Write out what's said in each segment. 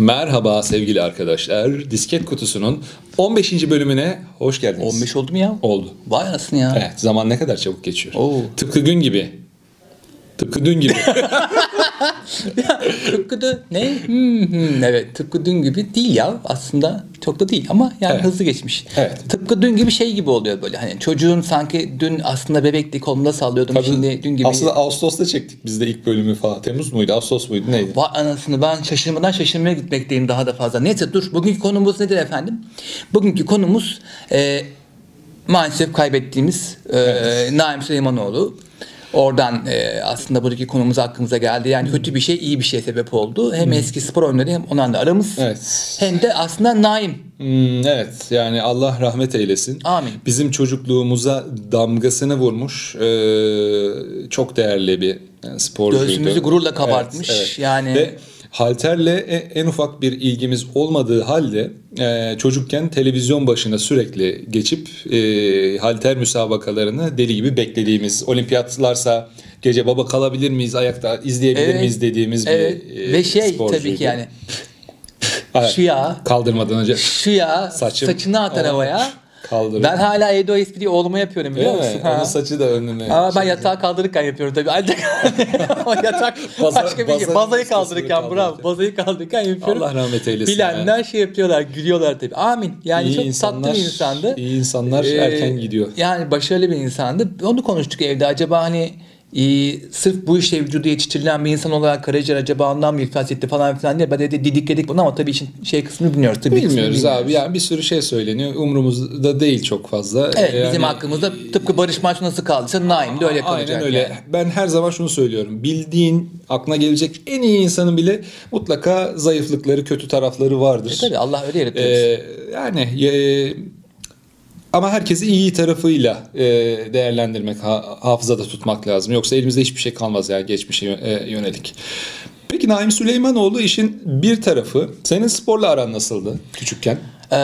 Merhaba sevgili arkadaşlar. Disket Kutusu'nun 15. bölümüne hoş geldiniz. 15 oldu mu ya? Oldu. Vay anasını ya. Evet zaman ne kadar çabuk geçiyor. Oo. Tıpkı gün gibi. Tıpkı dün gibi. tıpkı da ne? Hmm, hmm, evet tıpkı dün gibi değil ya aslında çok da değil ama yani Evet. hızlı geçmiş. Evet. Tıpkı dün gibi şey gibi oluyor böyle hani çocuğun sanki dün aslında bebekti kolunda sallıyordum şimdi dün gibi. Aslında Ağustos'ta çektik biz de ilk bölümü falan. Temmuz muydu? Ağustos muydu? Neydi? Vay anasını ben şaşırmadan şaşırmaya gitmekteyim daha da fazla. Neyse dur bugünkü konumuz nedir efendim? Bugünkü konumuz e, maalesef kaybettiğimiz e, Naim Süleymanoğlu. Oradan e, aslında buradaki konumuz aklımıza geldi. Yani kötü bir şey iyi bir şeye sebep oldu. Hem eski spor oyunları hem ondan da aramız. Evet. Hem de aslında Naim. Hmm, evet yani Allah rahmet eylesin. Amin. Bizim çocukluğumuza damgasını vurmuş ee, çok değerli bir yani sporcuydu. Göğsümüzü gururla kabartmış. Yani- Ve halterle e- en ufak bir ilgimiz olmadığı halde e, çocukken televizyon başına sürekli geçip e, halter müsabakalarını deli gibi beklediğimiz olimpiyatlarsa gece baba kalabilir miyiz ayakta izleyebilir Evet. miyiz dediğimiz evet. bir e, Ve şey sporcuydu. tabii ki yani Evet, şu ya kaldırmadan önce şu ya Saçım- saçını atar Aa, havaya. Kaldırır. Ben hala evde o espriyi oğluma yapıyorum biliyor Değil musun? mi? Onun saçı da önüne. Ama ben yatağı kaldırırken yapıyorum tabii. Ancak o yatak Baza- başka bir şey. Bazayı kaldırırken bravo. Bazayı kaldırırken yapıyorum. Allah rahmet eylesin. Bilenler şey yapıyorlar, gülüyorlar tabii. Amin. Yani İyi çok insanlar, tatlı bir insandı. iyi insanlar Ee, erken gidiyor. Yani başarılı bir insandı. Onu konuştuk evde. Acaba hani e, sırf bu işe vücudu yetiştirilen bir insan olarak karaciğer acaba ondan mı iflas etti falan filan diye. Ben de didikledik bunu ama tabii işin şey kısmını bilmiyoruz. Tabii Bilmiyoruz abi. Yani bir sürü şey söyleniyor. Umurumuzda değil çok fazla. Evet Yani- bizim hakkımızda tıpkı Barış Manço nasıl kaldıysa Naim de öyle kalacak. Aynen öyle. yani. Ben her zaman şunu söylüyorum. Bildiğin, aklına gelecek en iyi insanın bile mutlaka zayıflıkları, kötü tarafları vardır. E tabii Allah öyle yaratıyor. Ee, yani e, ama herkesi iyi tarafıyla e, değerlendirmek, ha- hafızada tutmak lazım. Yoksa elimizde hiçbir şey kalmaz yani geçmişe e, yönelik. Peki Naim Süleymanoğlu işin bir tarafı. Senin sporla aran nasıldı küçükken? Ee,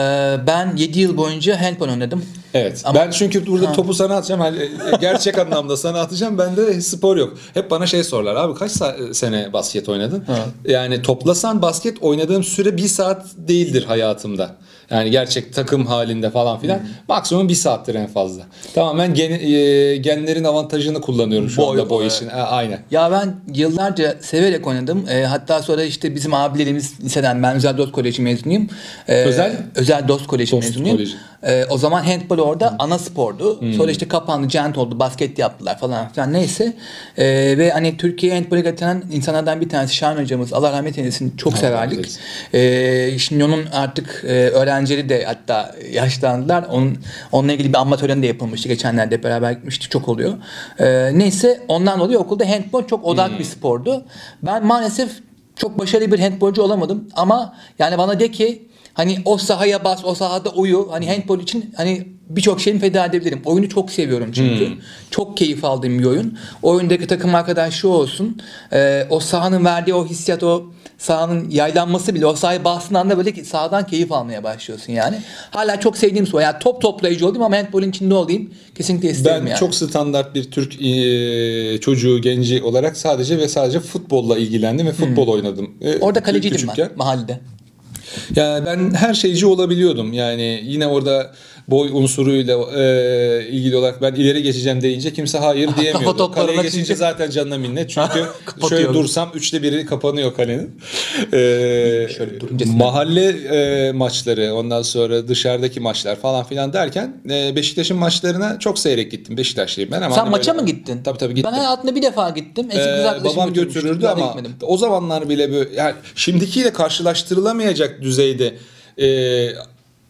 ben 7 yıl boyunca handball oynadım. Evet. Ama- ben çünkü burada topu sana atacağım. Hani e, gerçek anlamda sana atacağım. Bende spor yok. Hep bana şey sorarlar. Abi kaç sene basket oynadın? Yani toplasan basket oynadığım süre bir saat değildir hayatımda. Yani gerçek takım halinde falan filan. Maksimum bir saattir en fazla. Tamamen gen, e, genlerin avantajını kullanıyorum şu Boy, anda boy için. Ha, aynen. Ya ben yıllarca severek oynadım. Ee, hatta sonra işte bizim abilerimiz liseden ben Özel Dost Koleji mezunuyum. Ee, Özel? Özel Dost Koleji Dost mezunuyum. Koleji. Ee, o zaman handball orada ana spordu. Sonra işte kapandı, giant oldu, basket yaptılar falan filan neyse. Ee, ve hani Türkiye'ye handball'e getiren insanlardan bir tanesi Şahin hocamız. Allah rahmet eylesin. Çok Allah severdik. Ee, şimdi onun artık e, öğrencileri de hatta yaşlandılar. Onun, onunla ilgili bir anma töreni de yapılmıştı. Geçenlerde beraber gitmiştik. Çok oluyor. Ee, neyse ondan dolayı okulda handball çok odak bir spordu. Ben maalesef çok başarılı bir handbolcu olamadım. Ama yani bana de ki hani o sahaya bas, o sahada uyu. Hani handball için hani birçok şeyimi feda edebilirim. Oyunu çok seviyorum çünkü. Çok keyif aldığım bir oyun. Oyundaki takım arkadaşı olsun. Ee, o sahanın verdiği o hissiyat, o sahanın yaylanması bile o sahaya bastığın anda böyle ki sahadan keyif almaya başlıyorsun yani. Hala çok sevdiğim spor. Yani top toplayıcı olayım ama handball'in içinde olayım. Kesinlikle isterim Ben yani. çok standart bir Türk e, çocuğu, genci olarak sadece ve sadece futbolla ilgilendim ve futbol oynadım. E, Orada kaleciydim küçükken. ben mahallede. Yani ben her şeyci olabiliyordum. Yani yine orada boy unsuruyla e, ilgili olarak ben ileri geçeceğim deyince kimse hayır diyemiyordu. Kaleye geçince çünkü- zaten canına minnet. Çünkü şöyle dursam üçte biri kapanıyor kalenin. E, Şöyle durunca mahalle e, maçları ondan sonra dışarıdaki maçlar falan filan derken e, Beşiktaş'ın maçlarına çok seyrek gittim. Beşiktaşlıyım ben ama Sen maça böyle- mı gittin? Tabii tabii gittim. Ben hayatımda bir defa gittim. Eski Ee, babam götürürdü ama gitmedim. o zamanlar bile böyle yani şimdikiyle karşılaştırılamayacak düzeyde e,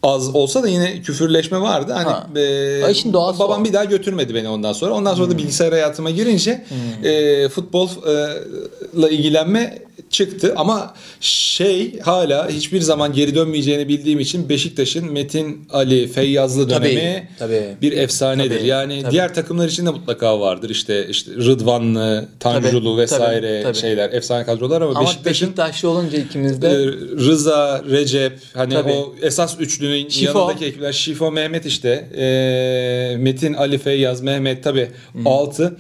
az olsa da yine küfürleşme vardı. Hani Ha. e, Ay, doğası babam o. bir daha götürmedi beni ondan sonra. Ondan sonra da bilgisayar hayatıma girince e, futbolla ilgilenme çıktı ama şey hala hiçbir zaman geri dönmeyeceğini bildiğim için Beşiktaş'ın Metin Ali Feyyazlı Tabii, dönemi tabii. bir efsanedir. Tabii, yani tabii. diğer takımlar için de mutlaka vardır. İşte işte Rıdvanlı, Tanjulu Tabii, vesaire tabii, tabii. şeyler efsane kadrolar ama, Ama Beşiktaş'ın Beşiktaşlı olunca ikimiz de e, Rıza, Recep hani Tabii. o esas üçlünün Şifo. yanındaki ekipler Şifo Mehmet işte. E, Metin Ali Feyyaz Mehmet tabi altı.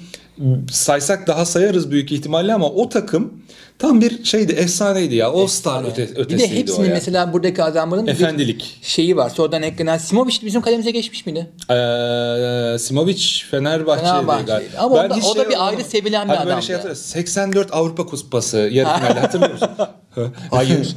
Saysak daha sayarız büyük ihtimalle ama o takım Tam bir şeydi, efsaneydi ya. All Star öte, Bir ötesiydi de hepsinin o ya. mesela buradaki adamların bir Efendilik. şeyi var. Sonradan eklenen Simovic bizim kalemize geçmiş miydi? Ee, Simovic Fenerbahçe'ydi Fenerbahçe'ydi. galiba. Ama o da- hiç o da bir olamadım. ayrı sevilen bir Hani böyle adamdı. şey hatırlıyorum. 84 Avrupa Kupası yarı finali hatırlıyor musun? Hayır.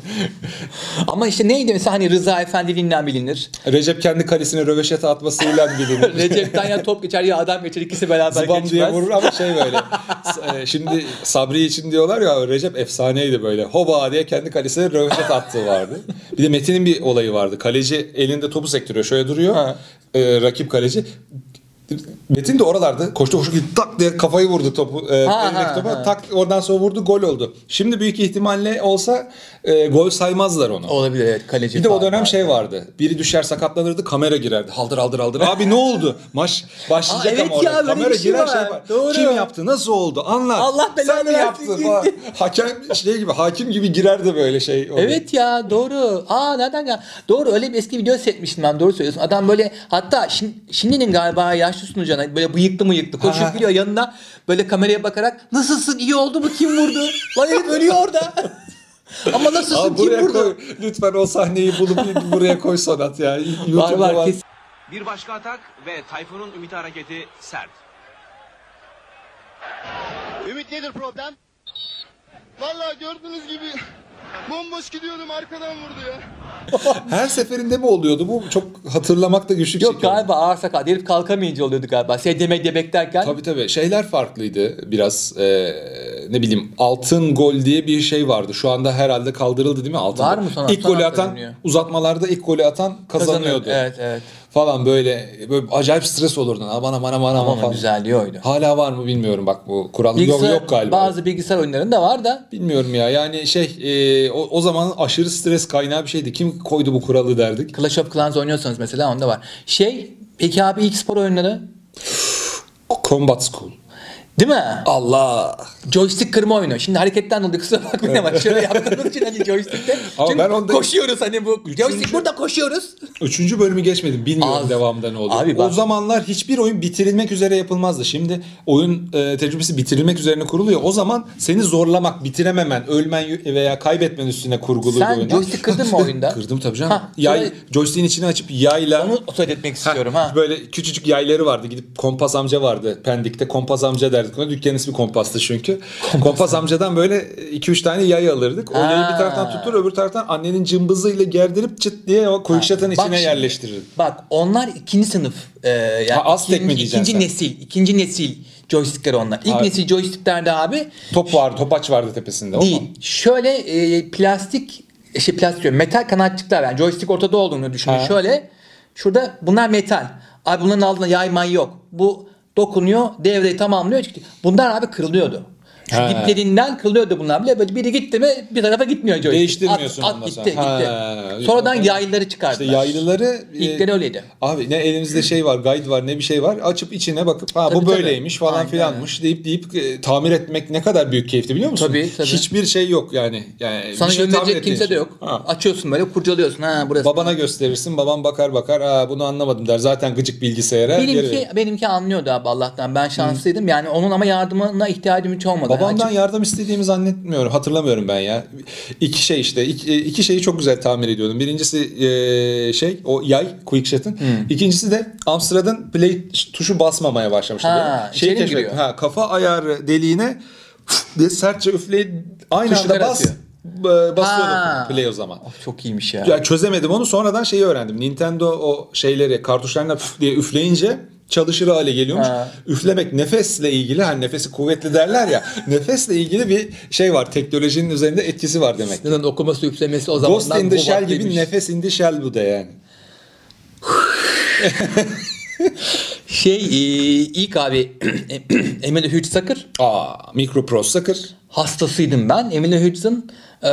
Ama işte neydi mesela hani Rıza Efendiliğinden bilinir. Recep kendi kalesine röveşata atmasıyla bilinir. Recep'ten ya top geçer ya adam geçer ikisi beraber Zıbam geçmez. diye vurur ama şey böyle. S- e, Şimdi Sabri için diyorlar ya Recep efsaneydi böyle. Hoba diye kendi kalesine röveşat attığı vardı. Bir de Metin'in bir olayı vardı. Kaleci elinde topu sektiriyor. Şöyle duruyor. Ha. E, rakip kaleci. Metin de oralarda koştu koştu gitti tak diye kafayı vurdu topu. E, Ha, elindeki ha, topa ha. tak oradan sonra vurdu gol oldu. Şimdi büyük ihtimalle olsa e, gol saymazlar onu. Olabilir evet kaleci. Bir de o dönem var. şey vardı. Biri düşer sakatlanırdı kamera girerdi. Haldır haldır haldır. Abi ne oldu? Maç başlayacak Aa, evet ama orada. ya, kamera şey girer var. şey var. Doğru. Kim yaptı? Nasıl oldu? Anlat. Allah Sen belanı mi versin yaptın? Hakem şey gibi hakim gibi girerdi böyle şey. orada. Evet ya doğru. Aa nereden gel? Doğru öyle bir eski video seyretmiştim ben doğru söylüyorsun. Adam böyle hatta şimdi, şimdinin galiba yaşlı sunucuna böyle bıyıklı mıyıklı koşup gidiyor yanına böyle kameraya bakarak nasılsın iyi oldu mu kim vurdu? Lan herif ölüyor orada. Ama nasılsın Abi kim buraya vurdu? koy. Lütfen o sahneyi bulup buraya koy Sonat ya. Var YouTube'da var kesin. Bir başka atak ve Tayfun'un ümit hareketi sert. Ümit nedir problem? Vallahi gördüğünüz gibi bomboş gidiyordum arkadan vurdu ya. Her seferinde mi oluyordu bu? Çok hatırlamakta güçlük Yok çekiyorum. galiba ağır sakat. Herif kalkamayınca oluyordu galiba. SDM diye beklerken. Tabii tabii. Şeyler farklıydı biraz. Ee, ne bileyim altın gol diye bir şey vardı. Şu anda herhalde kaldırıldı değil mi altın Var gol? mı sonra? İlk Son golü hafta atan biliniyor. uzatmalarda ilk golü atan kazanıyordu. Evet evet. Falan böyle böyle acayip stres olurdu. Aman aman aman Ama aman falan. güzelliği oydu. Hala var mı bilmiyorum bak bu kural yok yok galiba. Bazı bilgisayar oyunlarında var da Bilmiyorum ya yani şey e, o, o zaman aşırı stres kaynağı bir şeydi. Kim koydu bu kuralı derdik. Clash of Clans oynuyorsanız mesela onda var. Şey peki abi ilk spor oyunları Combat School. Değil mi? Allah. Joystick kırma oyunu. Şimdi hareketten dolayı kusura bakmayın ama şöyle yaptığımız için hani joystickte. Ama Çünkü ben onda- koşuyoruz hani bu. Joystick Üçüncü- burada koşuyoruz. Üçüncü bölümü geçmedim. Bilmiyorum Az. devamında ne oluyor. Abi bak- O zamanlar hiçbir oyun bitirilmek üzere yapılmazdı. Şimdi oyun e, tecrübesi bitirilmek üzerine kuruluyor. O zaman seni zorlamak, bitirememen, ölmen veya kaybetmen üstüne kurgulu Sen oyunlar. joystick kırdın mı oyunda? Kırdım tabii canım. Ha, Yay, sonra- joystick'in içine açıp yayla... Onu etmek istiyorum ha. Böyle küçücük yayları vardı. Gidip Kompas amca vardı Pendik'te. Kompas amca derdik ona. Dükkanın ismi Kompas'tı çünkü. Kompas amcadan böyle 2-3 tane yay alırdık. O yayı bir taraftan tutur öbür taraftan annenin cımbızıyla gerdirip çıt diye o kuyukşatın Bak içine şimdi, yerleştirirdik. Bak onlar ikinci sınıf. E, yani Ha, Aztek ikinci, mi diyeceksin ikinci sen? nesil. ikinci nesil joystickler onlar. İlk Abi- nesil joysticklerde abi Top vardı, topaç vardı tepesinde. Değil. mu? Şöyle e, plastik şey plastik diyorum, metal kanatçıklar yani joystick ortada olduğunu düşünün. Şöyle şurada bunlar metal. Abi bunların altında yayman yok. Bu dokunuyor, devreyi tamamlıyor. Bunlar abi kırılıyordu. Şu Ha. diplerinden kırılıyordu bunlar bile. Böyle biri gitti mi bir tarafa gitmiyor joystick. Değiştirmiyorsun At, at ondan gitti, sonra. gitti. Ha. Sonradan yayları çıkardılar. İşte yaylıları... e, İlkleri öyleydi. Abi ne elimizde şey var, guide var, ne bir şey var. Açıp içine bakıp ha bu Tabii, tabii. böyleymiş falan Aynen. filanmış deyip deyip e, tamir etmek ne kadar büyük keyifli biliyor musun? Tabii, tabii. Hiçbir şey yok yani. yani Sana bir şey tamir gönderecek ettiğin kimse de şey. yok. Ha. Açıyorsun böyle kurcalıyorsun. Ha burası. Babana gösterirsin, babam bakar bakar, ha bunu anlamadım der. Zaten gıcık bilgisayara. geri Benimki, verir. benimki anlıyordu abi Allah'tan. Ben şanslıydım. Yani onun ama yardımına ihtiyacım hiç olmadı. Babamdan Açıp- yardım istediğimi zannetmiyorum. Hatırlamıyorum ben ya. İki şey işte. iki, iki şeyi çok güzel tamir ediyordum. Birincisi e, şey o yay Quickshot'ın. İkincisi de Amstrad'ın play tuşu basmamaya başlamıştı. Ha, mi keşfettim. Ha, kafa ayarı deliğine diye sertçe üfleyip aynı Tuşu anda bas atıyor. e, basıyordum Ha. play o zaman. Of, çok iyiymiş ya. Ya çözemedim onu. Sonradan şeyi öğrendim. Nintendo o şeyleri kartuşlarına püf diye üfleyince çalışır hale geliyormuş. Ha. Üflemek nefesle ilgili hani nefesi kuvvetli derler ya. nefesle ilgili bir şey var. Teknolojinin üzerinde etkisi var demek. Neden okuması üflemesi o zamanlar Ghost in the Shell gibi vaktiymiş. nefes in the Shell bu da yani. Şey e, ilk abi Emily Hughes Aa, Microprocessor. hastasıydım ben. Emily Hugges'ın e,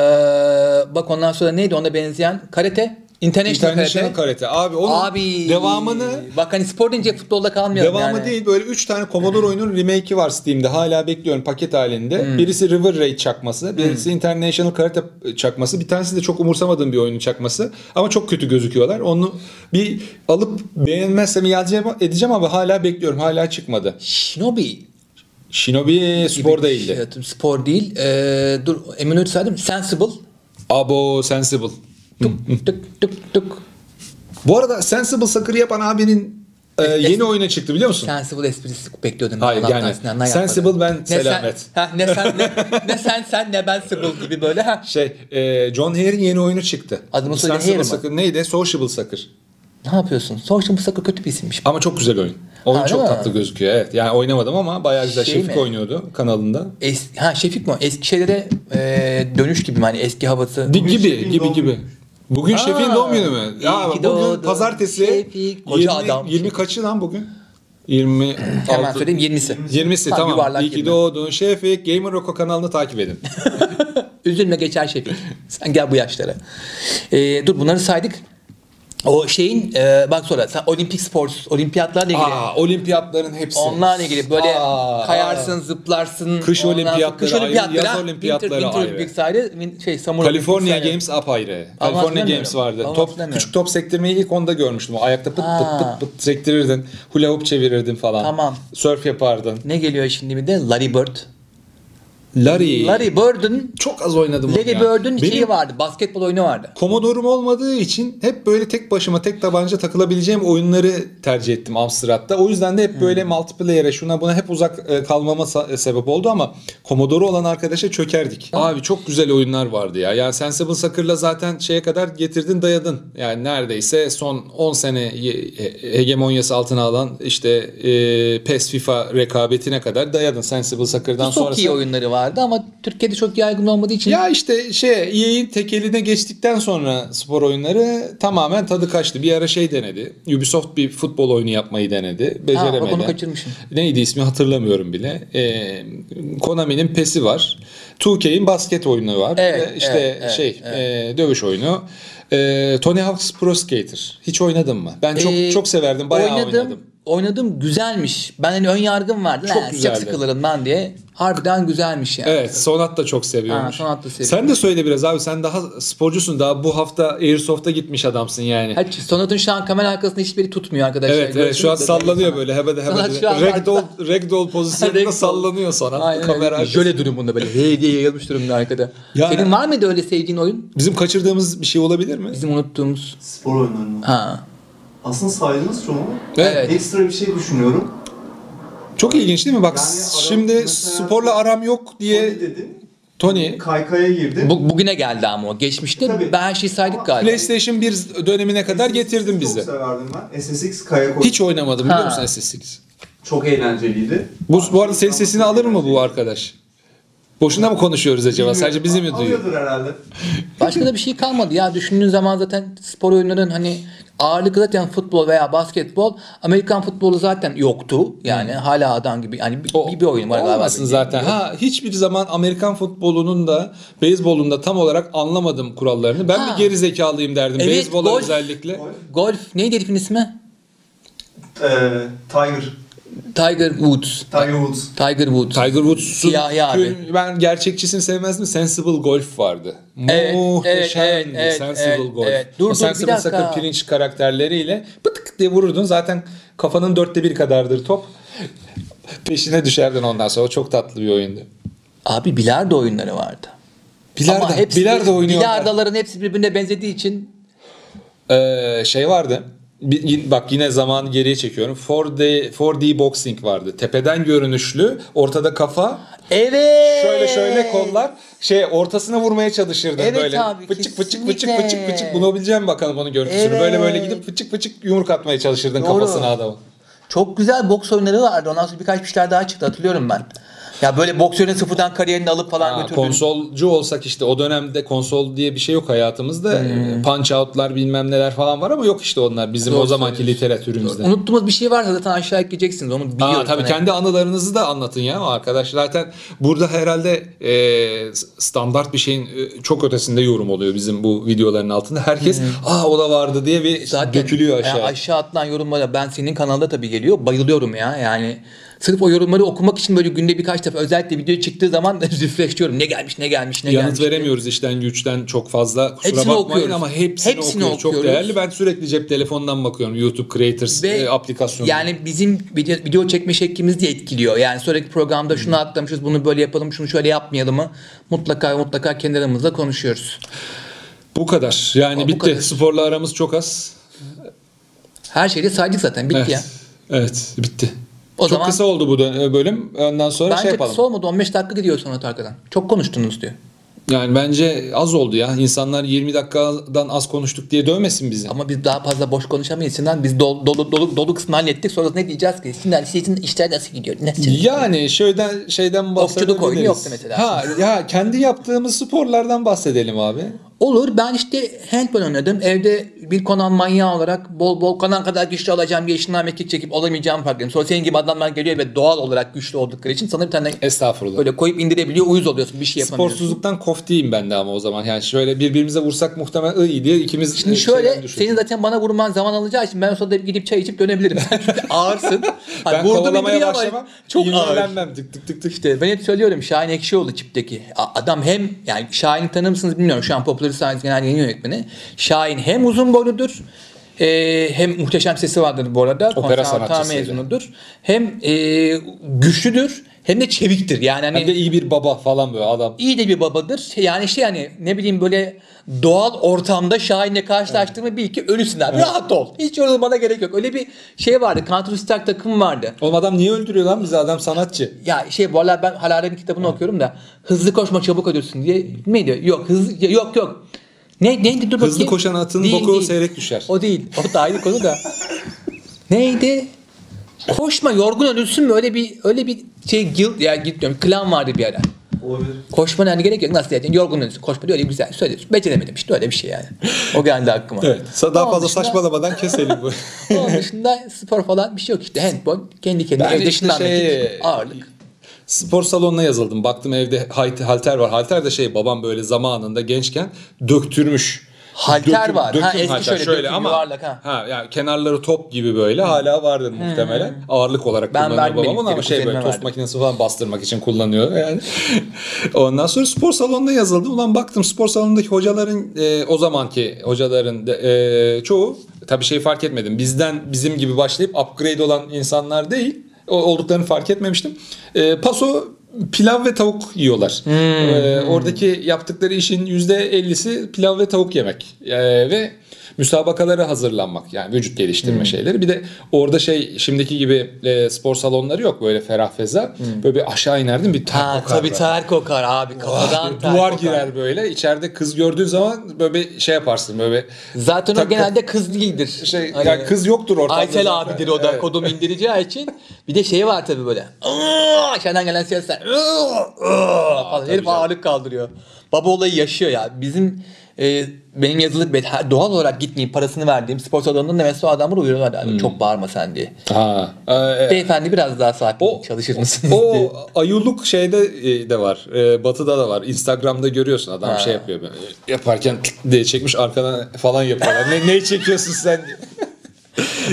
bak ondan sonra neydi ona benzeyen karate International, International karate. Karate. Abi onun Abi devamını bak hani spor deyince futbolda kalmayalım Devamı yani. değil böyle 3 tane Commodore oyunun remake'i var Steam'de. Hala bekliyorum paket halinde. Hmm. Birisi River Raid çakması, birisi International Karate çakması. Bir tanesi de çok umursamadığım bir oyunun çakması. Ama çok kötü gözüküyorlar. Onu bir alıp beğenmezsem iade edeceğim ama hala bekliyorum. Hala çıkmadı. Shinobi Shinobi spor değildi. şey. Spor değil. Ee, dur emin saydım. Sensible. Abo Sensible. Tık tık tık tık. Bu arada Sensible Soccer yapan abinin e, Es- yeni oyunu çıktı biliyor musun? Sensible esprisi bekliyordum. Hayır, Allah'tan yani Sinan'dan Sensible ben ne selamet. Sen, ha, ne sen ne, ne sen sen ne ben Sibyl gibi böyle ha. Şey, e, John Hare'in yeni oyunu çıktı. Adını söyle, Sensible Hare mi? Soccer neydi? Sociable Soccer. Ne yapıyorsun? Bu sakın kötü bir isimmiş. Ama çok güzel oyun. Oyun Ha, çok değil mi? tatlı gözüküyor. Evet. Yani oynamadım ama bayağı güzel. Şey Şefik mi? oynuyordu kanalında. Es, ha Şefik mi? Eski şeylere e, dönüş gibi mi? Hani eski havası. Gibi gibi gibi. Bugün Aa, Şefik'in doğum günü mü? Ya bugün doğdun pazartesi Şefik, koca 20, adam 20 Şefik. kaçı lan bugün? 20 Hemen söyleyeyim 20'si. 20'si Tam tamam. yuvarlak İyi ki doğdun Şefik. Gamer Roko kanalını takip edin. Üzülme geçer Şefik. Sen gel bu yaşlara. E, dur bunları saydık. O şeyin e, bak sonra sen olimpik sports, olimpiyatlarla ilgili. Aa, olimpiyatların hepsi. Onlarla ilgili böyle Aa, kayarsın, zıplarsın. Kış ondan sonra- olimpiyatları kış ayrı, olimpiyatları, yaz olimpiyatları Winter, Winter ayrı. Olympics ayrı, win- şey, Summer California Olympics ayrı. Games apayrı. California hatırlamıyorum. Games vardı. Ama Top hatırlamıyorum. küçük top sektirmeyi ilk onda görmüştüm. O ayakta pıt Aa. pıt pıt pıt sektirirdin. Hula hoop çevirirdin falan. Tamam. Surf yapardın. Ne geliyor şimdi bir de? Larry Bird. Larry. Larry Bird'ün Çok az oynadım Larry ya. Bird'ün Benim şeyi vardı. Basketbol oyunu vardı. Komodorum olmadığı için hep böyle tek başıma tek tabanca takılabileceğim oyunları tercih ettim Amstrad'da. O yüzden de hep böyle Hmm. multiplayer'e şuna buna hep uzak e, kalmama sa- sebep oldu ama Commodore olan arkadaşa çökerdik. Abi çok güzel oyunlar vardı ya. Yani Sensible Soccer'la zaten şeye kadar getirdin dayadın. Yani neredeyse son 10 sene he- hegemonyası altına alan işte e, PES FIFA rekabetine kadar dayadın Sensible Soccer'dan Çok sonrası. iyi oyunları vardı ama Türkiye'de çok yaygın olmadığı için Ya işte şey EA'in tek eline geçtikten sonra spor oyunları tamamen tadı kaçtı. Bir ara şey denedi. Ubisoft bir futbol oyunu yapmayı denedi. Beceremedi. bak onu kaçırmışım. Neydi ismi hatırlamıyorum bile. Ee, Konami'nin PES'i var. 2K'in basket oyunu var. Evet, Ve işte evet, evet, şey e, dövüş oyunu. Ee, Tony Hawk's Pro Skater. Hiç oynadın mı? Ben çok Ee, çok severdim. Bayağı oynadım, oynadım. Oynadım güzelmiş. Ben hani ön yargım vardı. Çok Çok güzeldi. Çok sıkılırım lan diye. Harbiden güzelmiş yani. Evet Sonat da çok seviyormuş. Ha, Sonat da seviyor. Sen de söyle biraz abi sen daha sporcusun daha bu hafta Airsoft'a gitmiş adamsın yani. Hadi Sonat'ın şu an kamera arkasında hiçbiri tutmuyor arkadaşlar. Evet, evet şu an sallanıyor böyle hebede Sana hebede. şu an Ragdoll, ragdoll pozisyonunda Ragdoll. sallanıyor sonra Aynen kamera öyle. arkasında. Jöle durumunda böyle hey diye yayılmış durumda arkada. Ya- Senin var mıydı öyle sevdiğin oyun? Bizim kaçırdığımız bir şey olabilir mi? Bizim unuttuğumuz. Spor oyunlarını. Ha. Aslında saydınız çoğunu. Evet. Ekstra bir şey düşünüyorum. Çok ilginç değil mi? Bak Yani adam şimdi mesela- sporla aram yok diye Tony dedi. Tony Kaykaya girdi. Bu, bugüne geldi ama o. Geçmişte Tabii. ben her şeyi saydık galiba. PlayStation 1 dönemine kadar getirdin Çok bizi. severdim ben. SSX kayak oyunu. Hiç oynamadım biliyor Ha. musun SSX? Çok eğlenceliydi. Bu, bu arada senin sesini alır mı bu arkadaş? Boşuna mı konuşuyoruz acaba? Sadece bizi mi duyuyor? Alıyordur herhalde. Başka da bir şey kalmadı ya. Düşündüğün zaman zaten spor oyunların hani ağırlıklı zaten futbol veya basketbol. Amerikan futbolu zaten yoktu. Yani hala adam gibi. Yani bir, bir, bir oyun var galiba. Olmasın zaten. Ha hiçbir zaman Amerikan futbolunun da beyzbolun da tam olarak anlamadım kurallarını. Ben Ha. bir geri zekalıyım derdim. Evet, Beyzbola golf. özellikle. Golf neydi herifin ismi? Ee, Tiger. Tiger Woods. Tiger Woods. Tiger Woods. Tiger Woods'un Siyahi abi. ben gerçekçisini sevmezdim. Sensible Golf vardı. Evet, Muhteşemdi evet, evet, Sensible evet, Golf. evet. Dur, o dur, Sensible bir. Sakın pirinç karakterleriyle pıtık diye vururdun. Zaten kafanın dörtte bir kadardır top. Peşine düşerdin ondan sonra. O çok tatlı bir oyundu. Abi bilardo oyunları vardı. Bilardo, Ama hepsi, bilardo oynuyorlar. Bilardoların hepsi birbirine benzediği için Ee, şey vardı. Bak yine zaman geriye çekiyorum. 4D 4D boxing vardı. Tepeden görünüşlü, ortada kafa, Evet. şöyle şöyle kollar. Şey ortasına vurmaya çalışırdın Evet böyle. abi, fıçık fıçık fıçık fıçık fıçık bulabileceğim bakalım onun görüntüsünü. Evet. Böyle böyle gidip fıçık fıçık yumruk atmaya çalışırdın Doğru. kafasına adamın. Çok güzel boks oyunları vardı. Ondan sonra birkaç bir şeyler daha çıktı hatırlıyorum ben. Ya böyle boksörün sıfırdan kariyerini alıp falan Ha, götürdün. konsolcu olsak işte o dönemde konsol diye bir şey yok hayatımızda. Hmm. Punch out'lar bilmem neler falan var ama yok işte onlar bizim Doğru o zamanki literatürümüzde. Unuttuğumuz bir şey varsa zaten aşağı ekleyeceksiniz. Onu biliyorum. Aa, tabii hani. kendi anılarınızı da anlatın ya arkadaş. Zaten burada herhalde e, standart bir şeyin e, çok ötesinde yorum oluyor bizim bu videoların altında. Herkes aa o da vardı diye bir Zaten dökülüyor yani aşağı. aşağı atılan yorumlara ben senin kanalda tabii geliyor. Bayılıyorum ya. Yani Sırf o yorumları okumak için böyle günde birkaç defa özellikle video çıktığı zaman refreshliyorum. Ne gelmiş, ne gelmiş, ne Yanıt gelmiş. veremiyoruz işten güçten çok fazla. Kusura Hepsini bakmayın okuyoruz. ama hepsini, Hepsini okuyoruz. Çok okuyoruz. değerli. Ben sürekli cep telefonundan bakıyorum. YouTube Creators Ve e, aplikasyonu. Yani bizim video, video çekme şeklimiz de etkiliyor. Yani sonraki programda şunu atlamışız, bunu böyle yapalım, şunu şöyle yapmayalım mı? Mutlaka mutlaka kendi aramızda konuşuyoruz. bu kadar. Yani Bu bitti. kadar. Sporla aramız çok az. Her şeyi saydık zaten. Bitti Evet. ya. Evet, bitti. O çok zaman- kısa oldu bu bölüm. Ondan sonra Bence şey yapalım. kısa olmadı. 15 dakika gidiyor sonra arkadan. Çok konuştunuz diyor. Yani bence az oldu ya. İnsanlar 20 dakikadan az konuştuk diye dövmesin bizi. Ama biz daha fazla boş konuşamayız. Sinan biz dolu dolu dolu, dolu kısmını hallettik. Sonra ne diyeceğiz ki? Sinan sizin işler nasıl gidiyor? Nasıl? Yani şöyden şeyden bahsedebiliriz. oyunu yoktu mesela. Ha ya kendi yaptığımız sporlardan bahsedelim abi. Olur. Ben işte handball oynadım. Evde bir konan manyağı olarak bol bol konan kadar güçlü olacağım diye işinden mekik çekip olamayacağım farkındayım. Sonra senin gibi adamlar geliyor ve doğal olarak güçlü oldukları için sana bir tane Estağfurullah. böyle koyup indirebiliyor. Uyuz oluyorsun. Bir şey yapamıyorsun. Sporsuzluktan koftiyim ben de ama o zaman. Yani şöyle birbirimize vursak muhtemelen iyi diye ikimiz Şimdi e, şöyle senin zaten bana vurman zaman alacağı için ben sonra gidip çay içip dönebilirim. Çünkü ağırsın. Hani ben vurdum kovalamaya indiriyor ama başlamam. Çok ağır. İğnelenmem tık tık tık tık. İşte ben hep söylüyorum Şahin Ekşioğlu çipteki. A- Adam hem yani Şahin'i tanır mısınız bilmiyorum. Şu an Popular Science Genel Yayın Yönetmeni. Şahin hem uzun boyludur e, hem muhteşem sesi vardır bu arada. Opera sanatçısıydı. mezunudur. Hem e, güçlüdür hem de çeviktir. Yani hani Hem de iyi bir baba falan böyle adam. iyi de bir babadır. Şey, Yani şey yani ne bileyim böyle doğal ortamda Şahin'le karşılaştığımı bil ki ölüsün abi. Rahat ol. Hiç yorulmana gerek yok. Öyle bir şey vardı. Counter Strike takım vardı. Oğlum adam niye öldürüyor lan bizi adam sanatçı. Ya şey bu ben Halare'nin kitabını okuyorum da hızlı koşma çabuk ölürsün diye neydi? Yok hızlı yok yok. Ne neydi dur Hızlı bakayım. koşan atın Değil, boku değil. seyrek düşer. O değil. O da ayrı konu da. neydi? Koşma yorgun ölürsün mü? Öyle bir öyle bir şey guild ya guild diyorum. Klan vardı bir ara. Olabilir. Koşmana hani gerek yok. Nasıl diyeceksin? Yorgun ölürsün. Koşma diyor. Öyle güzel söylüyorsun. Beceremedim işte öyle bir şey yani. O geldi aklıma. Evet. Daha Onun fazla dışında- saçmalamadan keselim bu. Onun dışında spor falan bir şey yok işte. Handball kendi kendine evde işte şey- ağırlık. Spor salonuna yazıldım. Baktım evde halter var. Halter de şey babam böyle zamanında gençken döktürmüş. Halter var. Ha, eski şöyle döküm, ama yuvarlak, ha. Hmm. yani kenarları top gibi böyle hala vardır muhtemelen. Ağırlık olarak Ben kullanıyor babam onu ama şey böyle tost makinesi falan bastırmak için kullanıyor yani. Ondan sonra spor salonuna yazıldım. Ulan baktım spor salonundaki hocaların e, o zamanki hocaların de, e, çoğu tabii şey fark etmedim. Bizden bizim gibi başlayıp upgrade olan insanlar değil. Olduklarını fark etmemiştim. E, paso pilav ve tavuk yiyorlar. Hmm. E, oradaki yaptıkları işin %50'si pilav ve tavuk yemek. E, ve müsabakalara hazırlanmak yani vücut geliştirme şeyleri. Bir de orada şey şimdiki gibi e, spor salonları yok böyle ferah feza. Böyle bir aşağı inerdin bir ter Ha kokar tabii böyle. ter kokar abi kafadan Böyle ter duvar kokar. girer böyle. İçeride kız gördüğün zaman böyle bir şey yaparsın böyle Zaten o genelde kız değildir. şey Hani yani kız yoktur ortamda. Aysel zaten. abidir o da Evet. kodumu indireceği için. Bir de şey var tabii böyle. Aşağıdan gelen sesler. "Aa!" Aa! falan. Herif canım. ağırlık kaldırıyor. Baba olayı yaşıyor ya. Bizim e, benim yazılı bet- her- doğal olarak gitmeyip parasını verdiğim spor salonunda mesela o adamlar uyuyorlar abi. Çok bağırma sen diye. Ha. e, Beyefendi biraz daha sakin O- çalışır mısınız diye. o ayuluk şeyde e, de var. E, batı'da da var. Instagram'da görüyorsun adam Ha. şey yapıyor böyle. Yaparken diye çekmiş arkadan falan yapıyorlar. ne neyi çekiyorsun sen diye.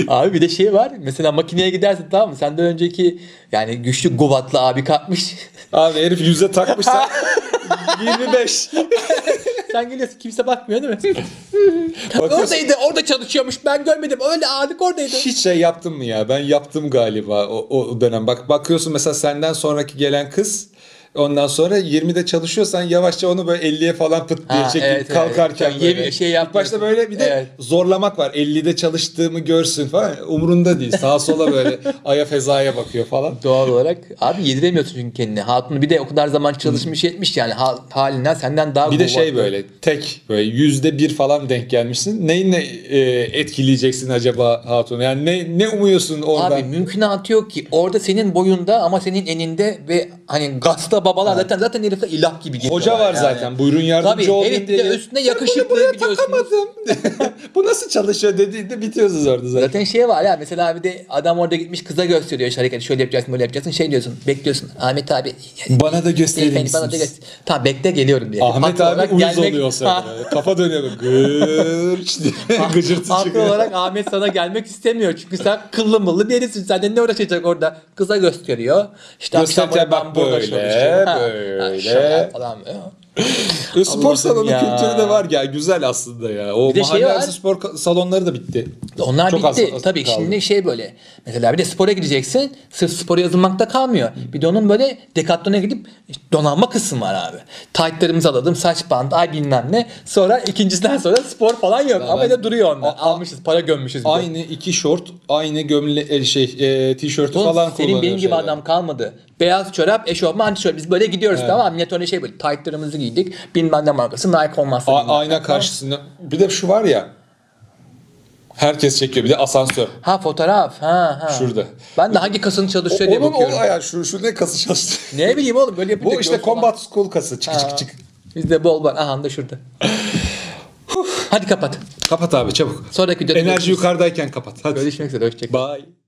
Abi bir de şey var. Mesela makineye gidersin tamam mı? Senden önceki yani güçlü guvatlı abi kalkmış. Abi herif yüze takmış sen 25. Sen geliyorsun kimse bakmıyor değil mi? Bakıyorsun. oradaydı orada çalışıyormuş ben görmedim öyle ağırlık oradaydı. Hiç şey yaptın mı ya? Ben yaptım galiba o, o dönem. Bak bakıyorsun mesela senden sonraki gelen kız ondan sonra 20'de çalışıyorsan yavaşça onu böyle 50'ye falan pıt diye Ha, çekip evet, evet. kalkarken Çok böyle. şey İlk başta böyle bir de Evet. zorlamak var. 50'de çalıştığımı görsün falan. Umurunda değil. Sağa sola böyle aya fezaya bakıyor falan. Doğal olarak abi yediremiyorsun çünkü kendini. Hatun bir de o kadar zaman çalışmış yetmiş yani ha- halinden senden daha Bir de şey böyle tek böyle yüzde bir falan denk gelmişsin. Neyinle e, etkileyeceksin acaba Hatun? Yani ne ne umuyorsun oradan? Abi mümkünatı yok ki orada senin boyunda ama senin eninde ve hani gazla Baba babalar zaten zaten herifler ilah gibi geliyorlar. Hoca var yani. zaten. Buyurun yardımcı Tabii, olun bir de dedi. üstüne yakışıklı buraya biliyorsunuz. takamadım. Bu nasıl çalışıyor dediğinde bitiyorsunuz orada zaten. Zaten şey var ya mesela bir de adam orada gitmiş kıza gösteriyor işte hareketi şöyle yapacaksın böyle yapacaksın şey diyorsun bekliyorsun Ahmet abi Bana da gösterir beyefendi bana da misiniz? göster. Tamam bekle geliyorum diye. Ahmet Haklı abi uyuz gelmek- oluyor sonra. Ha. Kafa dönüyor. Gırç diye. Gıcırtı Haklı çıkıyor. olarak Ahmet sana gelmek istemiyor. Çünkü sen kıllı mıllı derisin. Senden ne uğraşacak orada? Kıza gösteriyor. İşte orada bak böyle. Ha, böyle. ha, şaka falan. E, spor salonu ya. kültürü de var ya güzel aslında ya. O Bir de şey mahalle var. arası spor salonları da bitti. Onlar Çok bitti. az- az Tabii kaldı. şimdi şey böyle. Mesela bir de spora gideceksin. Sırf spora yazılmakta kalmıyor. Bir de onun böyle Decathlon'a gidip donanma kısmı var abi. Taytlarımızı alalım. Saç bandı ay bilmem ne. Sonra ikincisinden sonra spor falan yok. Ama ben- öyle duruyor onlar. A- Almışız para gömmüşüz. bir de. Aynı iki şort, aynı gömle e, şey e, tişörtü Oğlum, falan senin benim kullanıyor gibi şeyler. adam kalmadı. Beyaz çorap, eşofman, tişört. Biz böyle gidiyoruz tamam mı? Millet öyle şey böyle. Taytlarımızı giydik. Bilmem ne markası. Nike olmazsa A- ayna karşısında. Bir de şu var ya. Herkes çekiyor. Bir de asansör. Ha fotoğraf. Ha ha. Şurada. Ben de hangi kasının çalışıyor diye Onun o bakıyorum. ayağı şu, şu ne kası çalıştı. Ne bileyim oğlum böyle yapınca Bu işte falan. Combat School kası. Çık çık çık. Bizde bol var. Aha da şurada. Hadi kapat. Kapat abi çabuk. Sonraki videoda Enerji görüşürüz. yukarıdayken kapat. Hadi. Görüşmek üzere. Hoşçakalın. Bye.